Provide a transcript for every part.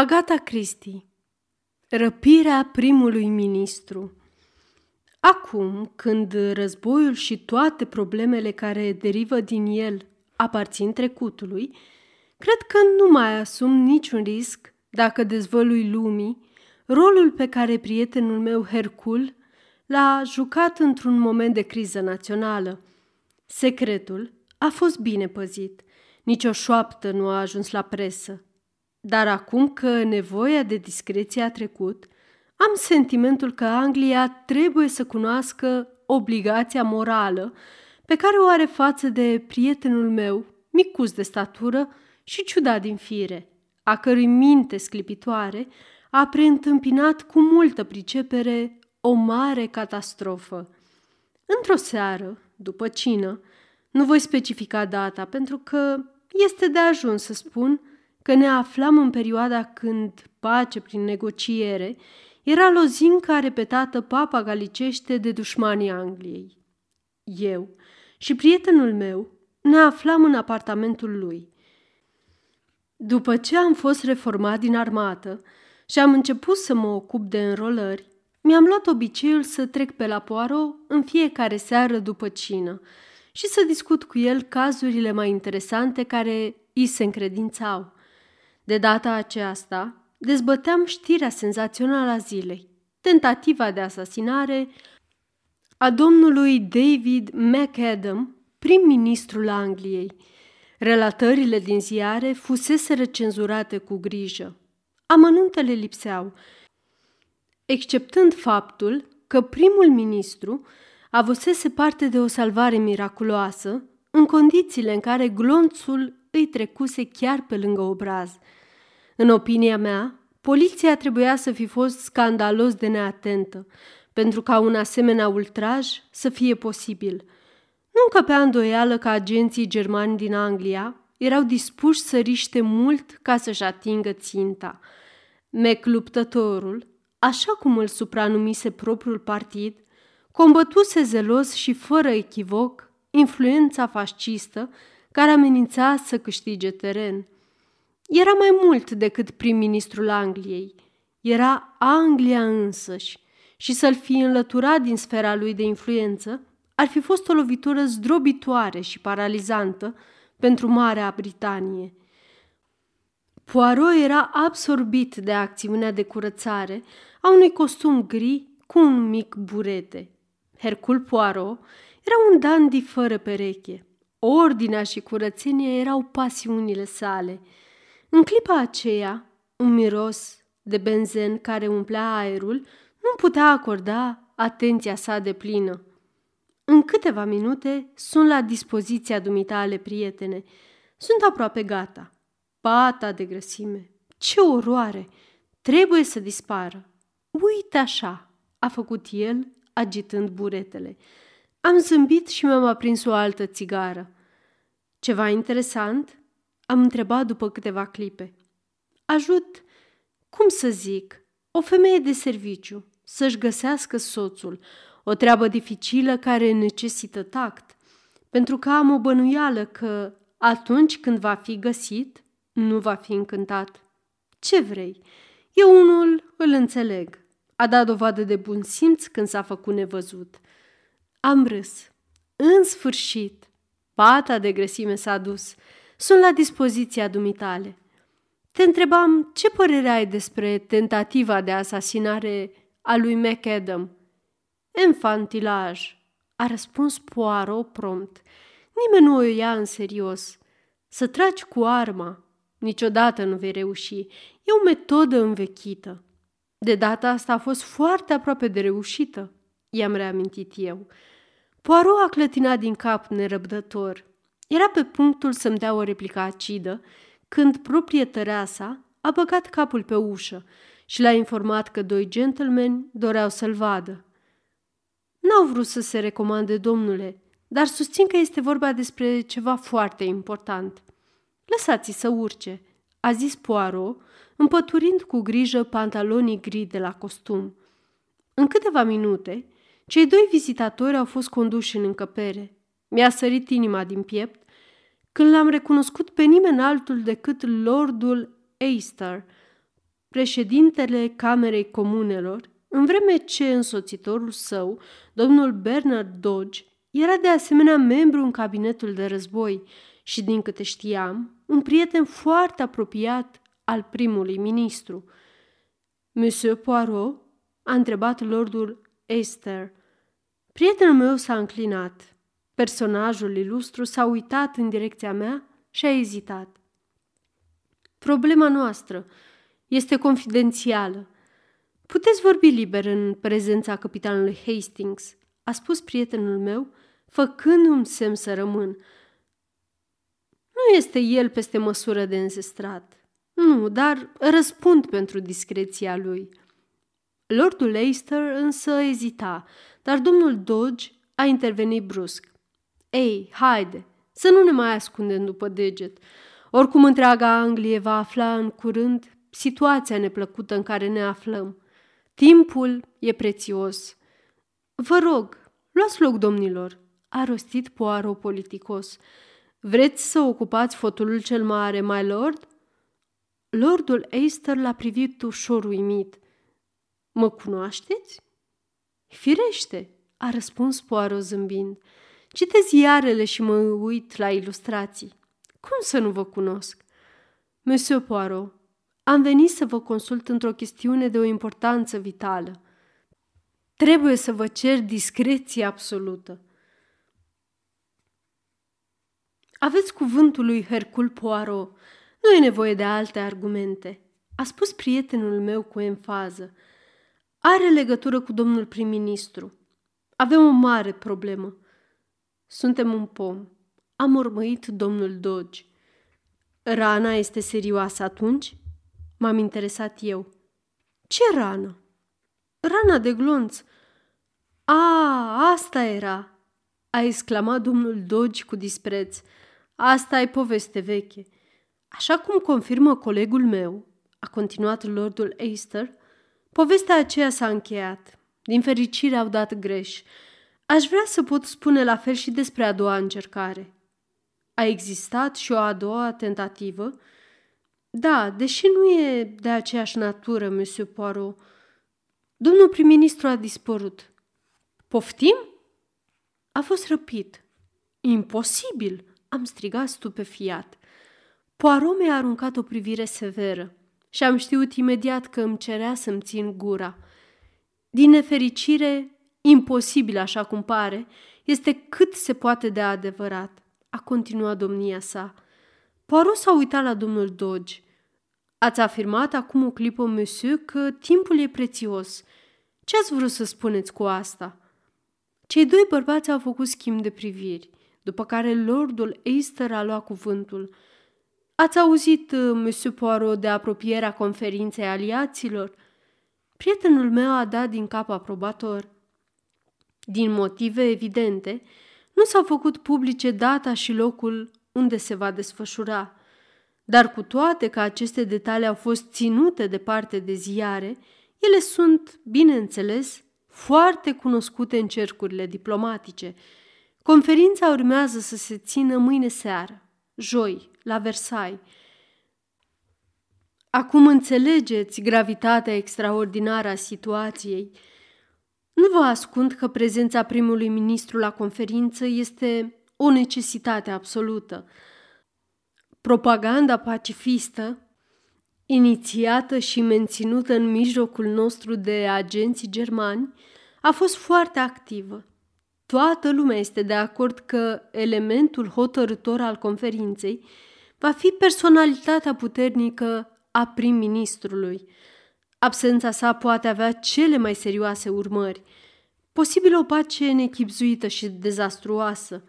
Agata Christie Răpirea primului ministru Acum, când războiul și toate problemele care derivă din el aparțin trecutului, cred că nu mai asum niciun risc dacă dezvălui lumii rolul pe care prietenul meu Hercul l-a jucat într-un moment de criză națională. Secretul a fost bine păzit. Nici o șoaptă nu a ajuns la presă. Dar acum că nevoia de discreție a trecut, am sentimentul că Anglia trebuie să cunoască obligația morală pe care o are față de prietenul meu, micus de statură și ciudat din fire, a cărui minte sclipitoare a preîntâmpinat cu multă pricepere o mare catastrofă. Într-o seară, după cină, nu voi specifica data pentru că este de ajuns să spun că ne aflam în perioada când pace prin negociere era lozinca repetată papa galicește de dușmanii Angliei. Eu și prietenul meu ne aflam în apartamentul lui. După ce am fost reformat din armată și am început să mă ocup de înrolări, mi-am luat obiceiul să trec pe la Poirot în fiecare seară după cină și să discut cu el cazurile mai interesante care îi se încredințau. De data aceasta, dezbăteam știrea senzațională a zilei, tentativa de asasinare a domnului David McAdam, prim-ministrul Angliei. Relatările din ziare fusese recenzurate cu grijă. Amănuntele lipseau, exceptând faptul că primul ministru avusese parte de o salvare miraculoasă în condițiile în care glonțul îi trecuse chiar pe lângă obraz – în opinia mea, poliția trebuia să fi fost scandalos de neatentă, pentru ca un asemenea ultraj să fie posibil. Nu încăpea îndoială că agenții germani din Anglia erau dispuși să riște mult ca să-și atingă ținta. Mecluptătorul, așa cum îl supranumise propriul partid, combătuse zelos și fără echivoc influența fascistă care amenința să câștige teren – era mai mult decât prim-ministrul Angliei. Era Anglia însăși și să-l fi înlăturat din sfera lui de influență ar fi fost o lovitură zdrobitoare și paralizantă pentru Marea Britanie. Poirot era absorbit de acțiunea de curățare a unui costum gri cu un mic burete. Hercul Poirot era un dandy fără pereche. Ordinea și curățenia erau pasiunile sale – în clipa aceea, un miros de benzen care umplea aerul nu putea acorda atenția sa de plină. În câteva minute sunt la dispoziția dumitale, prietene. Sunt aproape gata. Pata de grăsime. Ce oroare! Trebuie să dispară. Uite așa, a făcut el, agitând buretele. Am zâmbit și mi-am aprins o altă țigară. Ceva interesant? Am întrebat după câteva clipe. Ajut, cum să zic, o femeie de serviciu să-și găsească soțul, o treabă dificilă care necesită tact, pentru că am o bănuială că atunci când va fi găsit, nu va fi încântat. Ce vrei? Eu unul îl înțeleg. A dat dovadă de bun simț când s-a făcut nevăzut. Am râs. În sfârșit, pata de grăsime s-a dus – sunt la dispoziția dumitale. Te întrebam ce părere ai despre tentativa de asasinare a lui McAdam. Infantilaj, a răspuns Poirot prompt. Nimeni nu o ia în serios. Să tragi cu arma, niciodată nu vei reuși. E o metodă învechită. De data asta a fost foarte aproape de reușită, i-am reamintit eu. Poirot a clătinat din cap nerăbdător. Era pe punctul să-mi dea o replică acidă, când proprietărea sa a băgat capul pe ușă și l-a informat că doi gentlemen doreau să-l vadă. N-au vrut să se recomande, domnule, dar susțin că este vorba despre ceva foarte important. Lăsați-i să urce, a zis Poirot, împăturind cu grijă pantalonii gri de la costum. În câteva minute, cei doi vizitatori au fost conduși în încăpere. Mi-a sărit inima din piept când l-am recunoscut pe nimeni altul decât Lordul Eister, președintele Camerei Comunelor, în vreme ce însoțitorul său, domnul Bernard Dodge, era de asemenea membru în cabinetul de război și, din câte știam, un prieten foarte apropiat al primului ministru. Monsieur Poirot a întrebat lordul Esther. Prietenul meu s-a înclinat. Personajul ilustru s-a uitat în direcția mea și a ezitat. Problema noastră este confidențială. Puteți vorbi liber în prezența capitanului Hastings, a spus prietenul meu, făcând un semn să rămân. Nu este el peste măsură de înzestrat. Nu, dar răspund pentru discreția lui. Lordul Leicester însă ezita, dar domnul Dodge a intervenit brusc. Ei, haide, să nu ne mai ascundem după deget. Oricum întreaga Anglie va afla în curând situația neplăcută în care ne aflăm. Timpul e prețios. Vă rog, luați loc, domnilor, a rostit Poirot politicos. Vreți să ocupați fotolul cel mare, my lord? Lordul Eister l-a privit ușor uimit. Mă cunoașteți? Firește, a răspuns Poirot zâmbind. Citez iarele și mă uit la ilustrații. Cum să nu vă cunosc? Monsieur Poirot, am venit să vă consult într-o chestiune de o importanță vitală. Trebuie să vă cer discreție absolută. Aveți cuvântul lui Hercul Poirot. Nu e nevoie de alte argumente, a spus prietenul meu cu enfază. Are legătură cu domnul prim-ministru. Avem o mare problemă. Suntem un pom. Am urmărit domnul Dodge. Rana este serioasă atunci? M-am interesat eu. Ce rană? Rana de glonț. A, asta era, a exclamat domnul Dodge cu dispreț. Asta e poveste veche. Așa cum confirmă colegul meu, a continuat lordul Eister, povestea aceea s-a încheiat. Din fericire au dat greș. Aș vrea să pot spune la fel și despre a doua încercare. A existat și o a doua tentativă? Da, deși nu e de aceeași natură, Monsieur Poirot. Domnul prim-ministru a dispărut. Poftim? A fost răpit. Imposibil, am strigat stupefiat. Poirot mi-a aruncat o privire severă și am știut imediat că îmi cerea să-mi țin gura. Din nefericire, imposibil așa cum pare, este cât se poate de adevărat, a continuat domnia sa. Poirot s-a uitat la domnul Dodge. Ați afirmat acum o clipă, monsieur, că timpul e prețios. Ce ați vrut să spuneți cu asta? Cei doi bărbați au făcut schimb de priviri, după care lordul Easter a luat cuvântul. Ați auzit, uh, monsieur Poirot, de apropierea conferinței aliaților? Prietenul meu a dat din cap aprobator. Din motive evidente, nu s-au făcut publice data și locul unde se va desfășura. Dar cu toate că aceste detalii au fost ținute departe de ziare, ele sunt, bineînțeles, foarte cunoscute în cercurile diplomatice. Conferința urmează să se țină mâine seară, joi, la Versailles. Acum înțelegeți gravitatea extraordinară a situației. Nu vă ascund că prezența primului ministru la conferință este o necesitate absolută. Propaganda pacifistă, inițiată și menținută în mijlocul nostru de agenții germani, a fost foarte activă. Toată lumea este de acord că elementul hotărător al conferinței va fi personalitatea puternică a prim-ministrului. Absența sa poate avea cele mai serioase urmări, posibil o pace nechipzuită și dezastruoasă.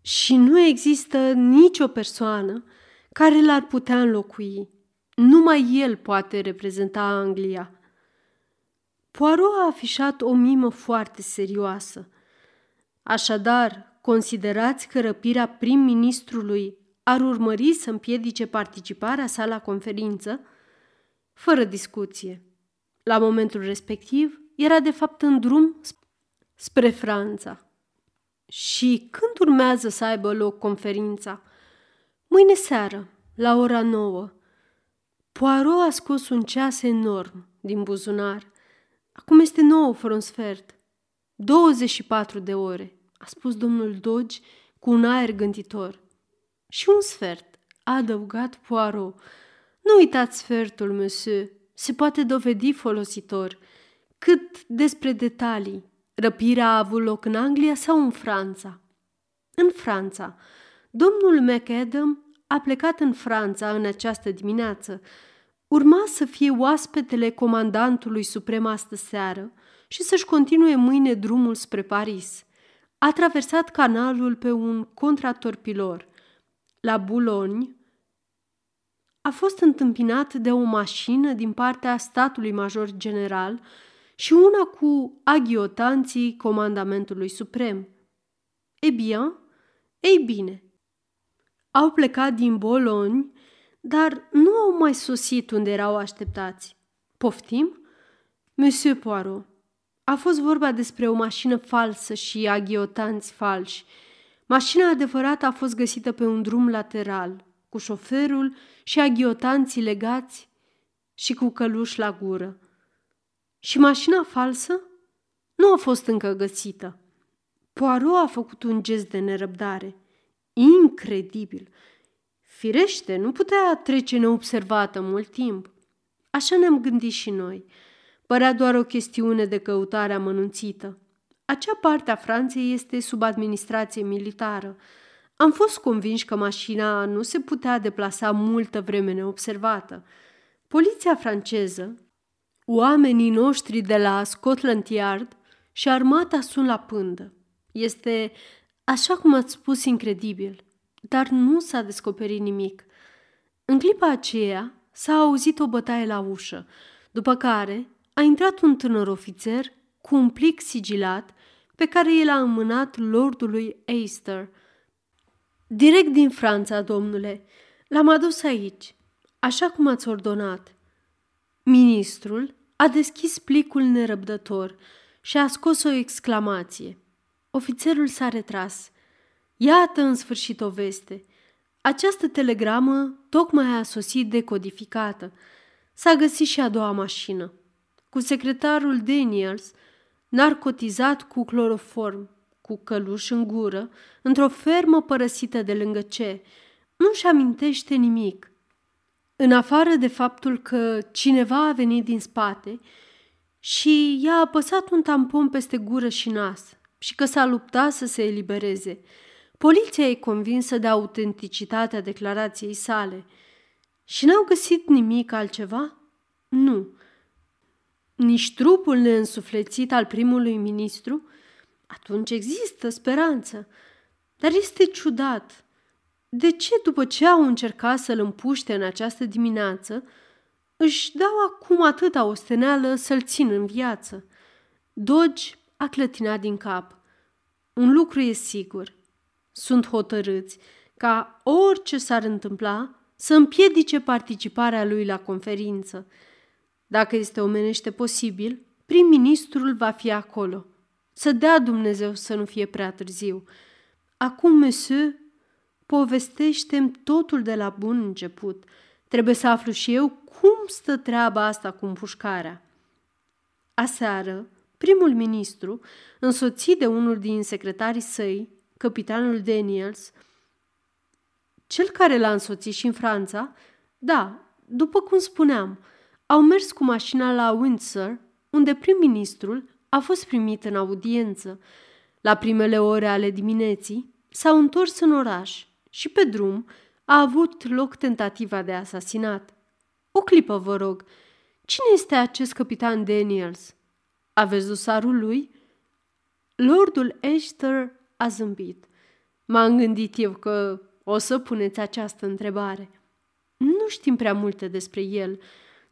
Și nu există nicio persoană care l-ar putea înlocui. Numai el poate reprezenta Anglia. Poirot a afișat o mimă foarte serioasă. Așadar, considerați că răpirea prim-ministrului ar urmări să împiedice participarea sa la conferință? Fără discuție. La momentul respectiv, era de fapt în drum spre Franța. Și când urmează să aibă loc conferința? Mâine seară, la ora nouă. Poirot a scos un ceas enorm din buzunar. Acum este nouă fără un sfert. 24 de ore, a spus domnul Dodge cu un aer gânditor. Și un sfert, a adăugat Poirot. Nu uitați sfertul, monsieur, se poate dovedi folositor. Cât despre detalii, răpirea a avut loc în Anglia sau în Franța? În Franța. Domnul McAdam a plecat în Franța în această dimineață. Urma să fie oaspetele comandantului suprem astă seară și să-și continue mâine drumul spre Paris. A traversat canalul pe un contratorpilor. La Boulogne a fost întâmpinat de o mașină din partea statului major general și una cu aghiotanții comandamentului suprem. E bine, ei bine, au plecat din Boloni, dar nu au mai sosit unde erau așteptați. Poftim? Monsieur Poirot, a fost vorba despre o mașină falsă și aghiotanți falși. Mașina adevărată a fost găsită pe un drum lateral, cu șoferul și aghiotanții legați și cu căluș la gură. Și mașina falsă nu a fost încă găsită. Poirot a făcut un gest de nerăbdare. Incredibil! Firește, nu putea trece neobservată mult timp. Așa ne-am gândit și noi. Părea doar o chestiune de căutare amănunțită. Acea parte a Franței este sub administrație militară. Am fost convinși că mașina nu se putea deplasa multă vreme neobservată. Poliția franceză, oamenii noștri de la Scotland Yard și armata sunt la pândă. Este, așa cum ați spus, incredibil, dar nu s-a descoperit nimic. În clipa aceea s-a auzit o bătaie la ușă, după care a intrat un tânăr ofițer cu un plic sigilat pe care el a înmânat lordului Eister. Direct din Franța, domnule, l-am adus aici, așa cum ați ordonat. Ministrul a deschis plicul nerăbdător și a scos o exclamație. Ofițerul s-a retras. Iată în sfârșit o veste. Această telegramă tocmai a sosit decodificată. S-a găsit și a doua mașină. Cu secretarul Daniels, narcotizat cu cloroform, cu căluș în gură, într-o fermă părăsită de lângă ce, nu-și amintește nimic. În afară de faptul că cineva a venit din spate și i-a apăsat un tampon peste gură și nas și că s-a luptat să se elibereze. Poliția e convinsă de autenticitatea declarației sale. Și n-au găsit nimic altceva? Nu. Nici trupul neînsuflețit al primului ministru? Atunci există speranță. Dar este ciudat. De ce, după ce au încercat să-l împuște în această dimineață, își dau acum atâta osteneală să-l țin în viață? Dogi a clătinat din cap. Un lucru e sigur. Sunt hotărâți ca orice s-ar întâmpla să împiedice participarea lui la conferință. Dacă este omenește posibil, prim-ministrul va fi acolo. Să dea Dumnezeu să nu fie prea târziu. Acum, monsieur, povestește totul de la bun început. Trebuie să aflu și eu cum stă treaba asta cu împușcarea. Aseară, primul ministru, însoțit de unul din secretarii săi, capitanul Daniels, cel care l-a însoțit și în Franța, da, după cum spuneam, au mers cu mașina la Windsor, unde prim-ministrul a fost primit în audiență. La primele ore ale dimineții s-au întors în oraș și pe drum a avut loc tentativa de asasinat. O clipă, vă rog, cine este acest capitan Daniels? Aveți dosarul lui? Lordul Esther a zâmbit. M-am gândit eu că o să puneți această întrebare. Nu știm prea multe despre el,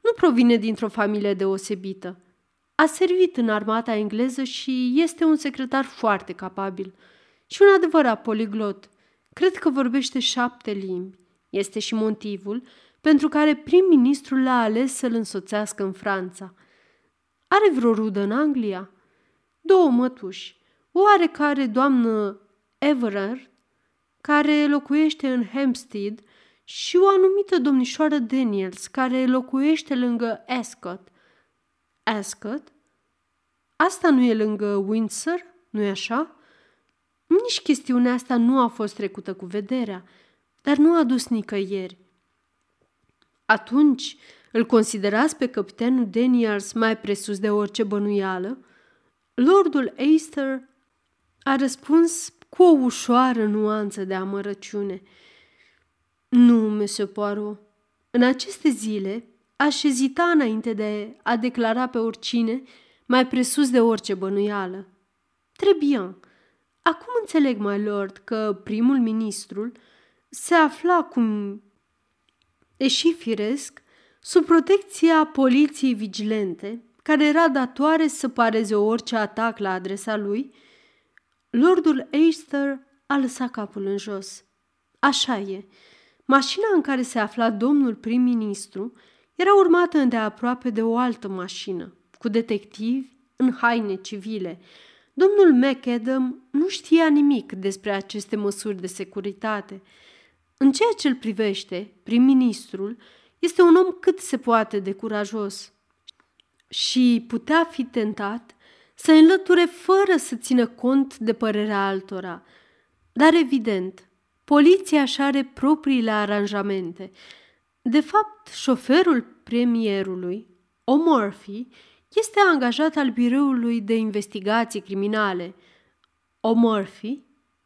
nu provine dintr-o familie deosebită. A servit în armata engleză și este un secretar foarte capabil și un adevărat poliglot. Cred că vorbește șapte limbi. Este și motivul pentru care prim-ministrul l-a ales să-l însoțească în Franța. Are vreo rudă în Anglia? Două mătuși. O oarecare doamnă Everard, care locuiește în Hampstead, și o anumită domnișoară Daniels, care locuiește lângă Ascot. Ascot? Asta nu e lângă Windsor, nu-i așa? Nici chestiunea asta nu a fost trecută cu vederea, dar nu a dus nicăieri. Atunci îl considerați pe capitanul Daniels mai presus de orice bănuială? Lordul Aister a răspuns cu o ușoară nuanță de amărăciune. Nu, Monsieur Poirot. În aceste zile aș ezita înainte de a declara pe oricine mai presus de orice bănuială. Trebuie. Acum înțeleg, my lord, că primul ministrul se afla cum e și firesc sub protecția poliției vigilente, care era datoare să pareze orice atac la adresa lui, Lordul Eister a lăsat capul în jos. Așa e. Mașina în care se afla domnul prim-ministru era urmată îndeaproape de o altă mașină, cu detectivi în haine civile. Domnul McAdam nu știa nimic despre aceste măsuri de securitate. În ceea ce îl privește, prim-ministrul este un om cât se poate de curajos și putea fi tentat să înlăture fără să țină cont de părerea altora. Dar evident, poliția își are propriile aranjamente. De fapt, șoferul premierului, O'Murphy, este angajat al biroului de investigații criminale. O'Murphy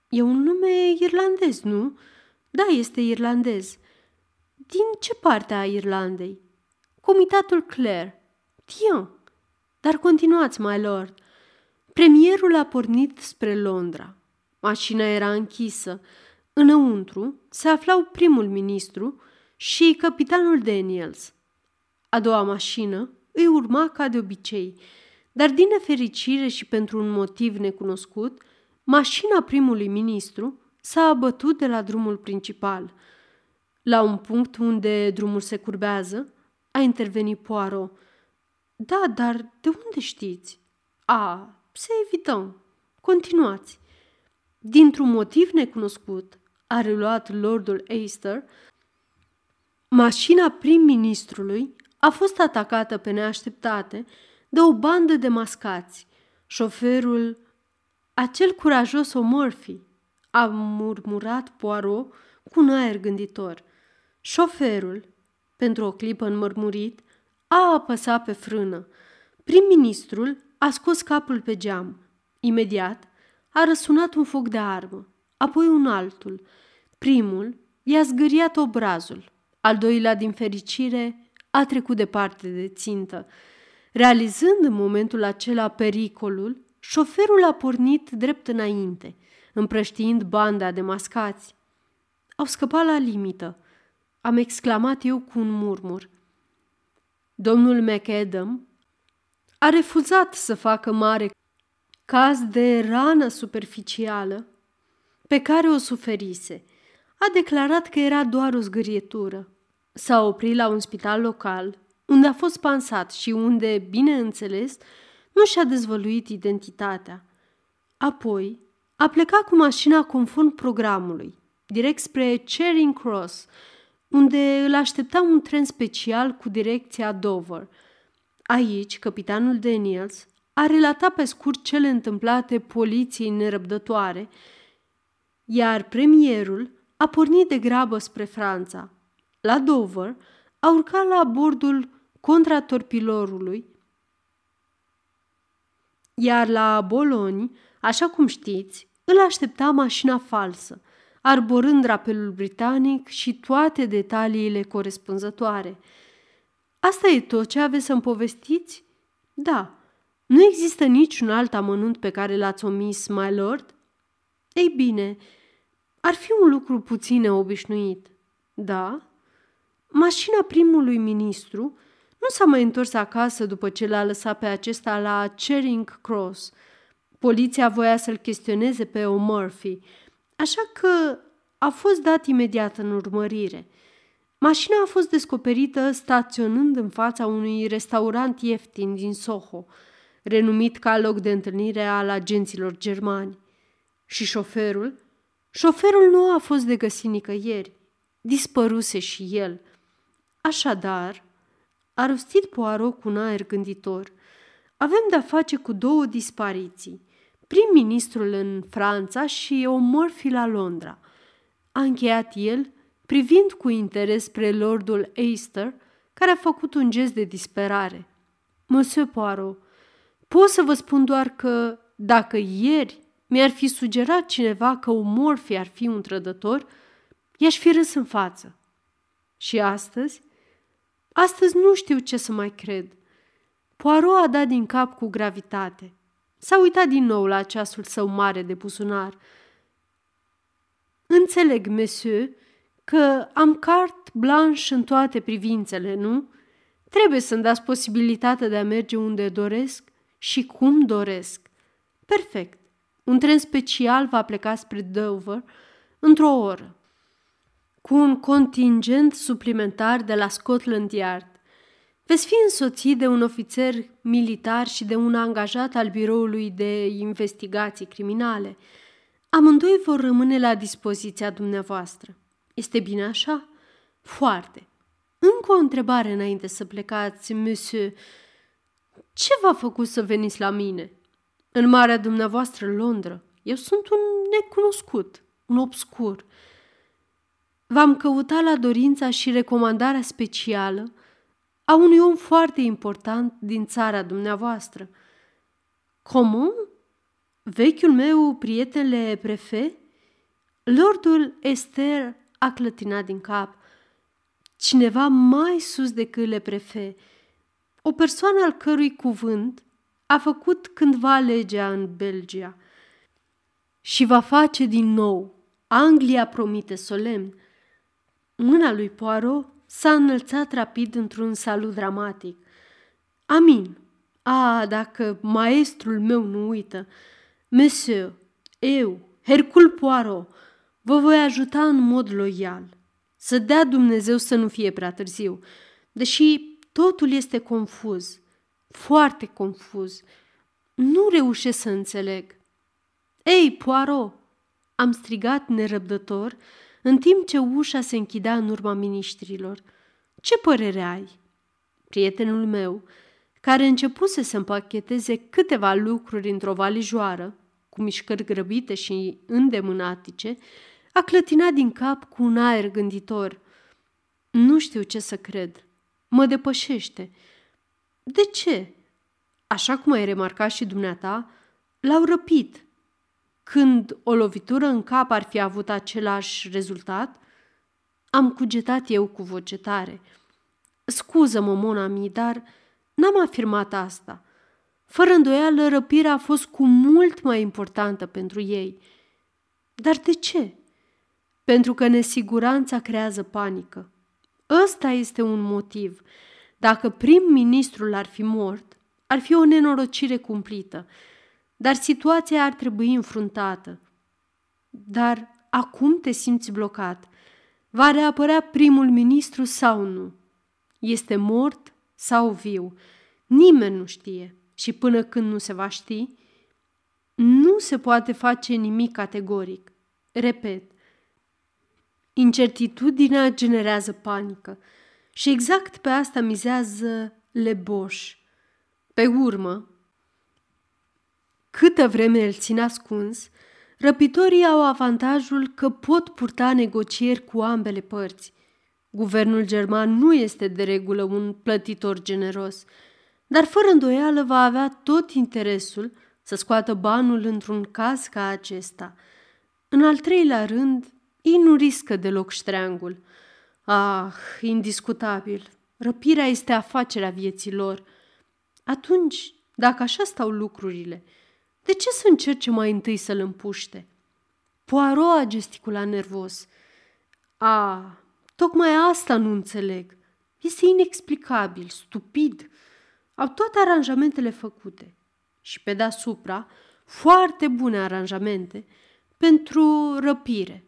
e un nume irlandez, nu? Da, este irlandez. Din ce parte a Irlandei? Comitatul Clare. Tien. Dar continuați, my lord. Premierul a pornit spre Londra. Mașina era închisă. Înăuntru se aflau primul ministru și capitanul Daniels. A doua mașină îi urma ca de obicei, dar din nefericire și pentru un motiv necunoscut, mașina primului ministru s-a abătut de la drumul principal. La un punct unde drumul se curbează, a intervenit Poirot. Da, dar de unde știți? A, să evităm. Continuați. Dintr-un motiv necunoscut, a reluat Lordul Aister, mașina prim-ministrului a fost atacată pe neașteptate de o bandă de mascați. Șoferul, acel curajos O'Murphy, a murmurat Poirot cu un aer gânditor. Șoferul, pentru o clipă înmărmurit, a apăsat pe frână. Prim-ministrul a scos capul pe geam. Imediat a răsunat un foc de armă, apoi un altul. Primul i-a zgâriat obrazul, al doilea, din fericire, a trecut departe de țintă. Realizând în momentul acela pericolul, șoferul a pornit drept înainte, împrăștiind banda de mascați. Au scăpat la limită. Am exclamat eu cu un murmur. Domnul McAdam a refuzat să facă mare caz de rană superficială pe care o suferise. A declarat că era doar o zgârietură. S-a oprit la un spital local, unde a fost pansat și unde, bineînțeles, nu și-a dezvăluit identitatea. Apoi, a plecat cu mașina conform programului, direct spre Charing Cross, unde îl aștepta un tren special cu direcția Dover – Aici, capitanul Daniels a relatat pe scurt cele întâmplate poliției nerăbdătoare, iar premierul a pornit de grabă spre Franța. La Dover a urcat la bordul contratorpilorului, iar la Boloni, așa cum știți, îl aștepta mașina falsă, arborând drapelul britanic și toate detaliile corespunzătoare – Asta e tot ce aveți să-mi povestiți? Da. Nu există niciun alt amănunt pe care l-ați omis, my lord? Ei bine, ar fi un lucru puțin neobișnuit. Da? Mașina primului ministru nu s-a mai întors acasă după ce l-a lăsat pe acesta la Charing Cross. Poliția voia să-l chestioneze pe O'Murphy, așa că a fost dat imediat în urmărire – Mașina a fost descoperită staționând în fața unui restaurant ieftin din Soho, renumit ca loc de întâlnire al agenților germani. Și șoferul? Șoferul nu a fost de găsit nicăieri. dispăruse și el. Așadar, a rostit Poirot cu un aer gânditor. Avem de-a face cu două dispariții. Prim-ministrul în Franța și o Murphy la Londra. A încheiat el, privind cu interes spre lordul Eister, care a făcut un gest de disperare. Monsieur Poirot, pot să vă spun doar că, dacă ieri mi-ar fi sugerat cineva că o Morphy ar fi un trădător, i-aș fi râs în față. Și astăzi? Astăzi nu știu ce să mai cred. Poirot a dat din cap cu gravitate. S-a uitat din nou la ceasul său mare de buzunar. Înțeleg, monsieur, că am cart blanche în toate privințele, nu? Trebuie să-mi dați posibilitatea de a merge unde doresc și cum doresc. Perfect. Un tren special va pleca spre Dover într-o oră, cu un contingent suplimentar de la Scotland Yard. Veți fi însoțit de un ofițer militar și de un angajat al biroului de investigații criminale. Amândoi vor rămâne la dispoziția dumneavoastră. Este bine așa? Foarte. Încă o întrebare înainte să plecați, monsieur. Ce v-a făcut să veniți la mine? În marea dumneavoastră Londra, eu sunt un necunoscut, un obscur. V-am căutat la dorința și recomandarea specială a unui om foarte important din țara dumneavoastră. Cum? Vechiul meu prietele prefe? Lordul Esther a clătinat din cap. Cineva mai sus decât le prefe, o persoană al cărui cuvânt a făcut cândva legea în Belgia și va face din nou. Anglia promite solemn. Mâna lui Poirot s-a înălțat rapid într-un salut dramatic. Amin. A, dacă maestrul meu nu uită. Monsieur, eu, Hercul Poirot, vă voi ajuta în mod loial. Să dea Dumnezeu să nu fie prea târziu, deși totul este confuz foarte confuz. Nu reușesc să înțeleg. Ei, Poirot!" am strigat nerăbdător, în timp ce ușa se închidea în urma miniștrilor. Ce părere ai?" Prietenul meu, care începuse să împacheteze câteva lucruri într-o valijoară, cu mișcări grăbite și îndemânatice, a clătinat din cap cu un aer gânditor. Nu știu ce să cred. Mă depășește. De ce? Așa cum ai remarcat și dumneata, l-au răpit. Când o lovitură în cap ar fi avut același rezultat, am cugetat eu cu voce tare. Scuză-mă, Mona mi, dar n-am afirmat asta. Fără îndoială, răpirea a fost cu mult mai importantă pentru ei. Dar de ce? Pentru că nesiguranța creează panică. Ăsta este un motiv – dacă prim-ministrul ar fi mort, ar fi o nenorocire cumplită, dar situația ar trebui înfruntată. Dar acum te simți blocat. Va reapărea primul ministru sau nu? Este mort sau viu? Nimeni nu știe. Și până când nu se va ști, nu se poate face nimic categoric. Repet, incertitudinea generează panică. Și exact pe asta mizează Leboș. Pe urmă, câtă vreme îl țin ascuns, răpitorii au avantajul că pot purta negocieri cu ambele părți. Guvernul german nu este de regulă un plătitor generos, dar fără îndoială va avea tot interesul să scoată banul într-un caz ca acesta. În al treilea rând, ei nu riscă deloc ștreangul – Ah, indiscutabil, răpirea este afacerea vieții lor. Atunci, dacă așa stau lucrurile, de ce să încerce mai întâi să-l împuște? Poirot a gesticulat nervos. A, tocmai asta nu înțeleg. Este inexplicabil, stupid. Au toate aranjamentele făcute. Și pe deasupra, foarte bune aranjamente pentru răpire.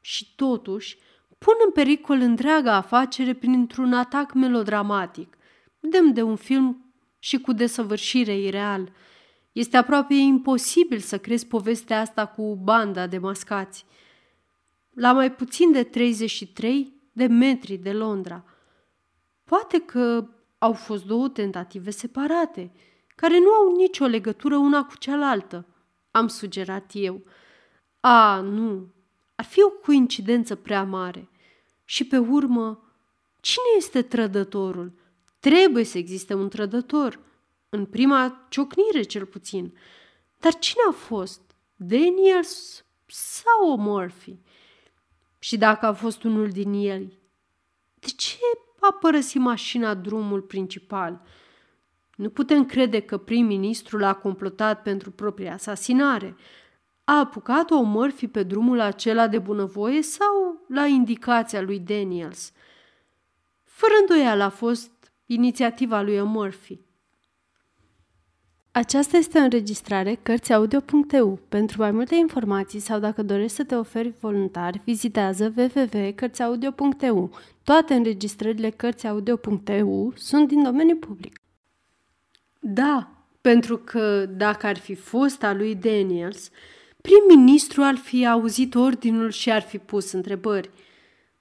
Și totuși, pun în pericol întreaga afacere printr-un atac melodramatic, demn de un film și cu desăvârșire ireal. Este aproape imposibil să crezi povestea asta cu banda de mascați. la mai puțin de 33 de metri de Londra. Poate că au fost două tentative separate, care nu au nicio legătură una cu cealaltă, am sugerat eu. A, nu, ar fi o coincidență prea mare. Și pe urmă, cine este trădătorul? Trebuie să existe un trădător, în prima ciocnire cel puțin. Dar cine a fost? Daniels sau Murphy? Și dacă a fost unul din ei, de ce a părăsit mașina drumul principal? Nu putem crede că prim-ministrul a complotat pentru propria asasinare. A apucat-o Murphy pe drumul acela de bunăvoie sau la indicația lui Daniels? Fără îndoială a fost inițiativa lui Murphy. Aceasta este o înregistrare Cărțiaudio.eu. Pentru mai multe informații sau dacă dorești să te oferi voluntar, vizitează www.cărțiaudio.eu. Toate înregistrările Cărțiaudio.eu sunt din domeniu public. Da, pentru că dacă ar fi fost a lui Daniels, prim-ministru ar fi auzit ordinul și ar fi pus întrebări.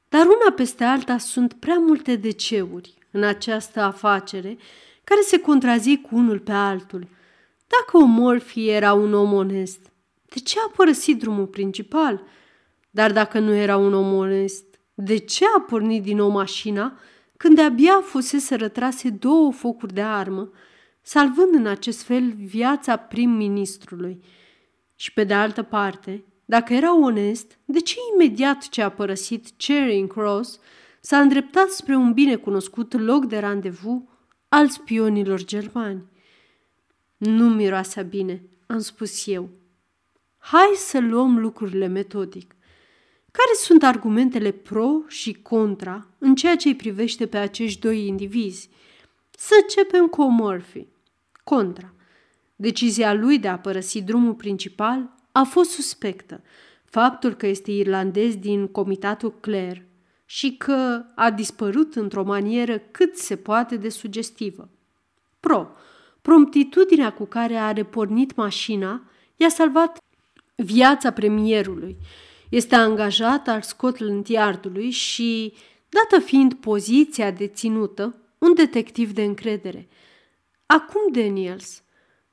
Dar una peste alta sunt prea multe deceuri în această afacere care se contrazic unul pe altul – dacă o Morphy era un om onest, de ce a părăsit drumul principal? Dar dacă nu era un om onest, de ce a pornit din nou mașina când de-abia fusese rătrase două focuri de armă, salvând în acest fel viața prim-ministrului? Și pe de altă parte, dacă era onest, de ce imediat ce a părăsit Charing Cross s-a îndreptat spre un bine cunoscut loc de randevu al spionilor germani? Nu miroase bine, am spus eu. Hai să luăm lucrurile metodic. Care sunt argumentele pro și contra în ceea ce îi privește pe acești doi indivizi? Să începem cu Murphy. Contra. Decizia lui de a părăsi drumul principal a fost suspectă. Faptul că este irlandez din comitatul Clare și că a dispărut într-o manieră cât se poate de sugestivă. Pro. Promptitudinea cu care a repornit mașina i-a salvat viața premierului. Este angajat al Scotland Yardului și, dată fiind poziția deținută, un detectiv de încredere. Acum, Daniels,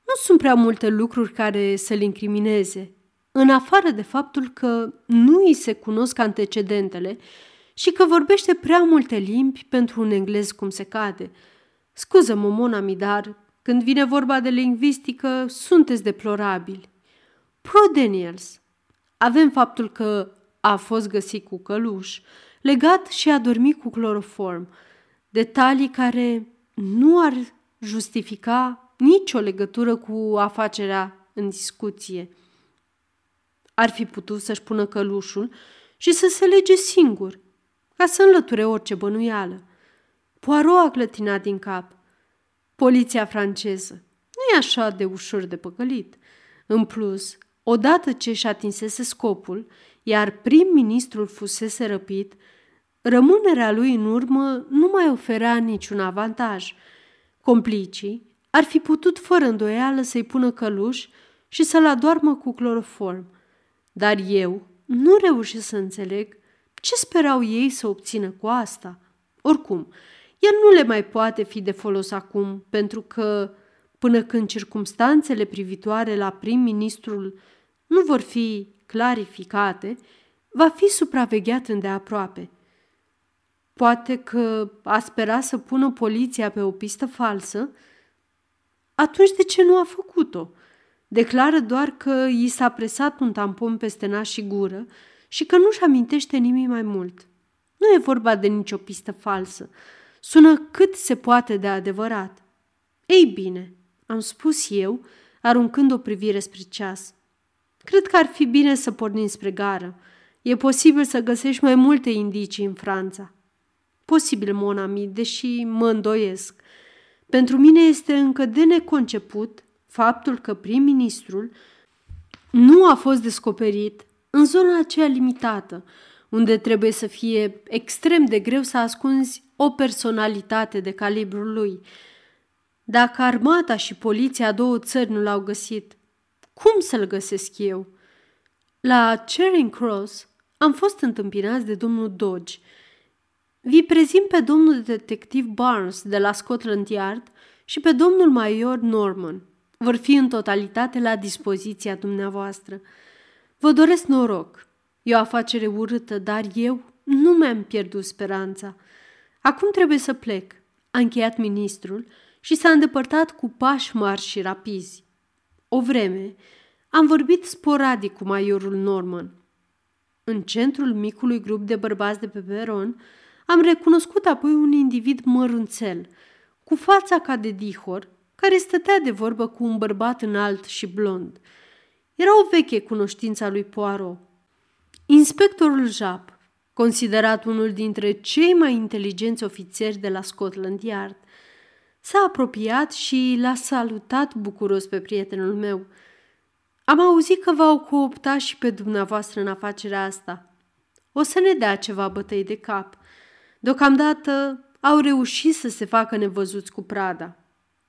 nu sunt prea multe lucruri care să-l incrimineze, în afară de faptul că nu îi se cunosc antecedentele și că vorbește prea multe limbi pentru un englez cum se cade. Scuză-mă, Mona Midar, când vine vorba de lingvistică, sunteți deplorabili. Pro Daniels. Avem faptul că a fost găsit cu căluș, legat și a dormit cu cloroform, detalii care nu ar justifica nicio legătură cu afacerea în discuție. Ar fi putut să-și pună călușul și să se lege singur, ca să înlăture orice bănuială. Poirot a clătinat din cap. Poliția franceză nu e așa de ușor de păcălit. În plus, odată ce și atinsese scopul, iar prim-ministrul fusese răpit, rămânerea lui în urmă nu mai oferea niciun avantaj. Complicii ar fi putut fără îndoială să-i pună căluș și să-l adoarmă cu cloroform. Dar eu nu reușesc să înțeleg ce sperau ei să obțină cu asta. Oricum, el nu le mai poate fi de folos acum, pentru că, până când circumstanțele privitoare la prim-ministrul nu vor fi clarificate, va fi supravegheat îndeaproape. Poate că a spera să pună poliția pe o pistă falsă? Atunci de ce nu a făcut-o? Declară doar că i s-a presat un tampon peste nas și gură și că nu-și amintește nimic mai mult. Nu e vorba de nicio pistă falsă, sună cât se poate de adevărat. Ei bine, am spus eu, aruncând o privire spre ceas. Cred că ar fi bine să pornim spre gară. E posibil să găsești mai multe indicii în Franța. Posibil, Monami, deși mă îndoiesc. Pentru mine este încă de neconceput faptul că prim-ministrul nu a fost descoperit în zona aceea limitată, unde trebuie să fie extrem de greu să ascunzi o personalitate de calibrul lui. Dacă armata și poliția două țări nu l-au găsit, cum să-l găsesc eu? La Charing Cross am fost întâmpinați de domnul Dodge. Vi prezint pe domnul detectiv Barnes de la Scotland Yard și pe domnul major Norman. Vor fi în totalitate la dispoziția dumneavoastră. Vă doresc noroc. E o afacere urâtă, dar eu nu mi-am pierdut speranța. Acum trebuie să plec, a încheiat ministrul și s-a îndepărtat cu pași mari și rapizi. O vreme am vorbit sporadic cu majorul Norman. În centrul micului grup de bărbați de pe peron, am recunoscut apoi un individ mărunțel, cu fața ca de dihor, care stătea de vorbă cu un bărbat înalt și blond. Era o veche cunoștință a lui Poirot. Inspectorul Jap, considerat unul dintre cei mai inteligenți ofițeri de la Scotland Yard, s-a apropiat și l-a salutat bucuros pe prietenul meu. Am auzit că v-au cooptat și pe dumneavoastră în afacerea asta. O să ne dea ceva bătăi de cap. Deocamdată au reușit să se facă nevăzuți cu prada.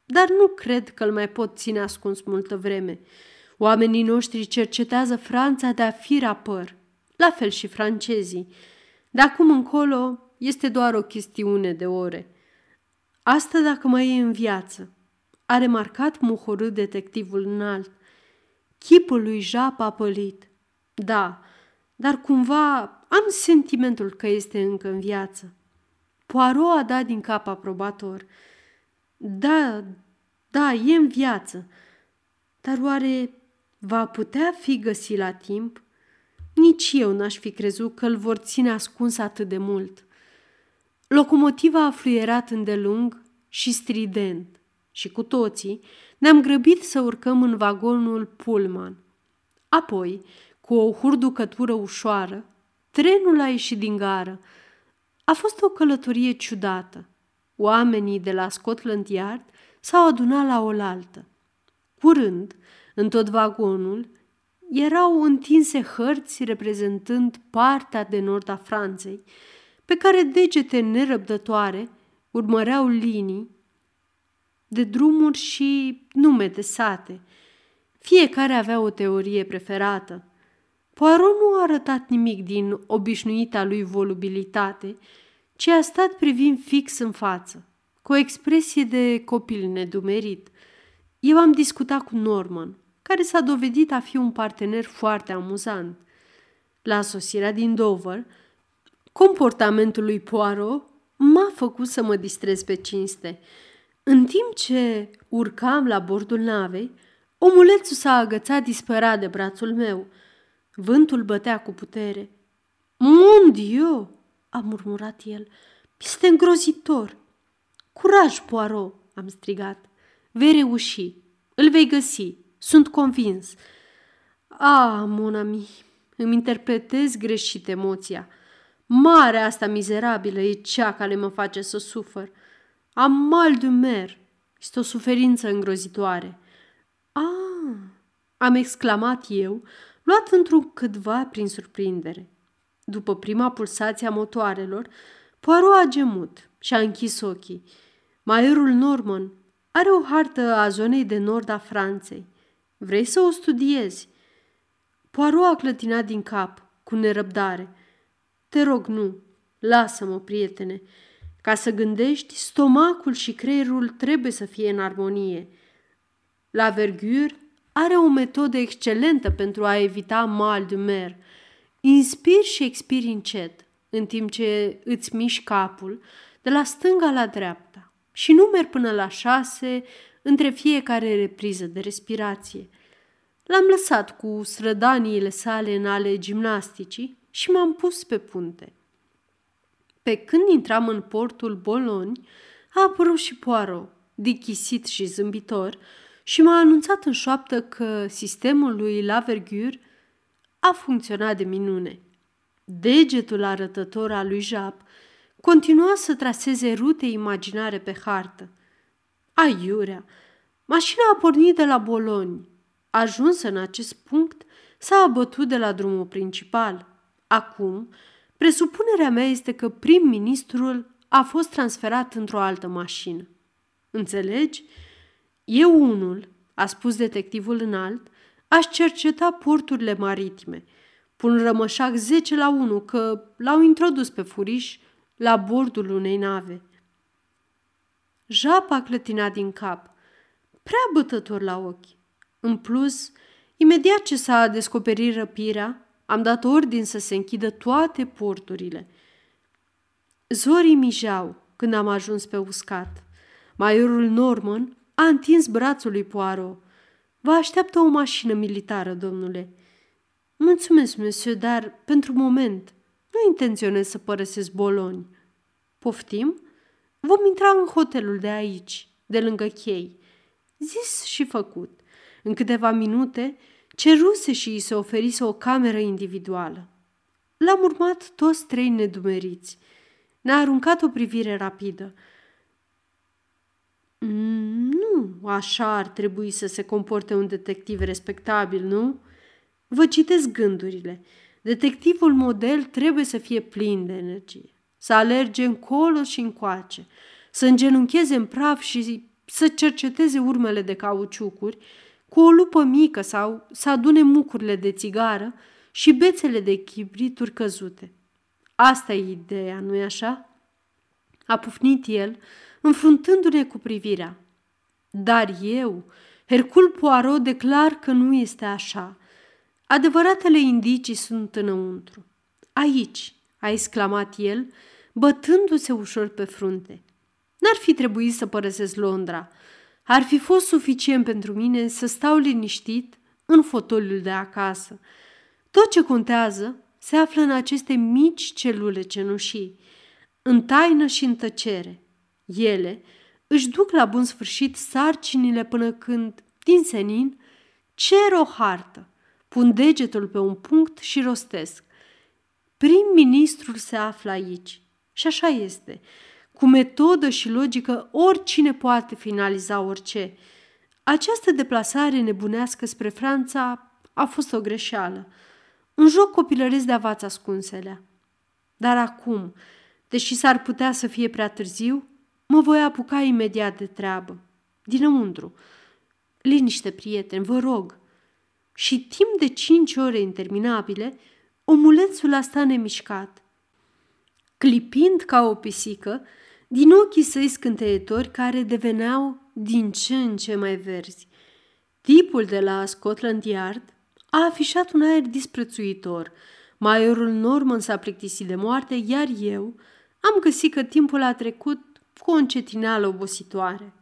Dar nu cred că îl mai pot ține ascuns multă vreme. Oamenii noștri cercetează Franța de-a fi rapăr, la fel și francezii. De acum încolo este doar o chestiune de ore. Asta dacă mai e în viață, a remarcat muhorât detectivul înalt. Chipul lui Jap a pălit. Da, dar cumva am sentimentul că este încă în viață. Poirot a dat din cap aprobator. Da, da, e în viață. Dar oare va putea fi găsit la timp? Nici eu n-aș fi crezut că îl vor ține ascuns atât de mult. Locomotiva a fluierat îndelung și strident și cu toții ne-am grăbit să urcăm în vagonul Pullman. Apoi, cu o hurducătură ușoară, trenul a ieșit din gară. A fost o călătorie ciudată. Oamenii de la Scotland Yard s-au adunat la oaltă. Curând, în tot vagonul, erau întinse hărți reprezentând partea de nord a Franței, pe care degete nerăbdătoare urmăreau linii de drumuri și nume de sate. Fiecare avea o teorie preferată. Poirot nu a arătat nimic din obișnuita lui volubilitate, ci a stat privind fix în față, cu o expresie de copil nedumerit. Eu am discutat cu Norman, care s-a dovedit a fi un partener foarte amuzant. La sosirea din Dover, comportamentul lui Poirot m-a făcut să mă distrez pe cinste. În timp ce urcam la bordul navei, omulețul s-a agățat disperat de brațul meu. Vântul bătea cu putere. Mon Dieu! a murmurat el. Este îngrozitor. Curaj, Poirot, am strigat. Vei reuși. Îl vei găsi. Sunt convins. Ah, mon ami, îmi interpretez greșit emoția. Marea asta mizerabilă e cea care mă face să sufăr. Am mal de mer. Este o suferință îngrozitoare. Ah, am exclamat eu, luat într-un câtva prin surprindere. După prima pulsație a motoarelor, Poirot a gemut și a închis ochii. Maierul Norman are o hartă a zonei de nord a Franței. Vrei să o studiezi? Poirot a clătinat din cap, cu nerăbdare. Te rog, nu. Lasă-mă, prietene. Ca să gândești, stomacul și creierul trebuie să fie în armonie. La Vergure are o metodă excelentă pentru a evita mal de mer. Inspiri și expiri încet, în timp ce îți miști capul de la stânga la dreapta și numeri până la șase între fiecare repriză de respirație. L-am lăsat cu strădaniile sale în ale gimnasticii și m-am pus pe punte. Pe când intram în portul Boloni, a apărut și Poirot, dichisit și zâmbitor, și m-a anunțat în șoaptă că sistemul lui Lavergure a funcționat de minune. Degetul arătător al lui Jap continua să traseze rute imaginare pe hartă. Aiurea! Mașina a pornit de la Boloni. Ajunsă în acest punct, s-a abătut de la drumul principal. Acum, presupunerea mea este că prim-ministrul a fost transferat într-o altă mașină. Înțelegi? Eu unul, a spus detectivul înalt, aș cerceta porturile maritime. pun rămășac 10 la 1 că l-au introdus pe furiș la bordul unei nave. Japa clătina din cap, prea bătător la ochi. În plus, imediat ce s-a descoperit răpirea, am dat ordin să se închidă toate porturile. Zorii mijau când am ajuns pe uscat. Maiorul Norman a întins brațul lui Poirot. Vă așteaptă o mașină militară, domnule. Mulțumesc, monsieur, dar pentru moment nu intenționez să părăsesc Boloni. Poftim? Vom intra în hotelul de aici, de lângă chei. Zis și făcut. În câteva minute, ceruse și îi se oferise o cameră individuală. L-am urmat toți trei nedumeriți. Ne-a aruncat o privire rapidă. Mm, nu, așa ar trebui să se comporte un detectiv respectabil, nu? Vă citesc gândurile. Detectivul model trebuie să fie plin de energie, să alerge încolo și încoace, să îngenuncheze în praf și să cerceteze urmele de cauciucuri cu o lupă mică sau să adune mucurile de țigară și bețele de chibrituri căzute. Asta e ideea, nu-i așa? A pufnit el, înfruntându-ne cu privirea. Dar eu, Hercul Poirot, declar că nu este așa. Adevăratele indicii sunt înăuntru. Aici, a exclamat el, bătându-se ușor pe frunte. N-ar fi trebuit să părăsesc Londra. Ar fi fost suficient pentru mine să stau liniștit în fotoliul de acasă. Tot ce contează se află în aceste mici celule cenușii, în taină și în tăcere. Ele își duc la bun sfârșit sarcinile până când, din senin, cer o hartă, pun degetul pe un punct și rostesc. Prim-ministrul se află aici. Și așa este. Cu metodă și logică, oricine poate finaliza orice. Această deplasare nebunească spre Franța a fost o greșeală. Un joc copilăresc de avați ascunselea. Dar acum, deși s-ar putea să fie prea târziu, mă voi apuca imediat de treabă. Dinăuntru. Liniște, prieteni, vă rog. Și timp de cinci ore interminabile, omulețul a stat nemișcat. Clipind ca o pisică, din ochii săi scânteietori care deveneau din ce în ce mai verzi. Tipul de la Scotland Yard a afișat un aer disprețuitor. Maiorul Norman s-a plictisit de moarte, iar eu am găsit că timpul a trecut cu o încetineală obositoare.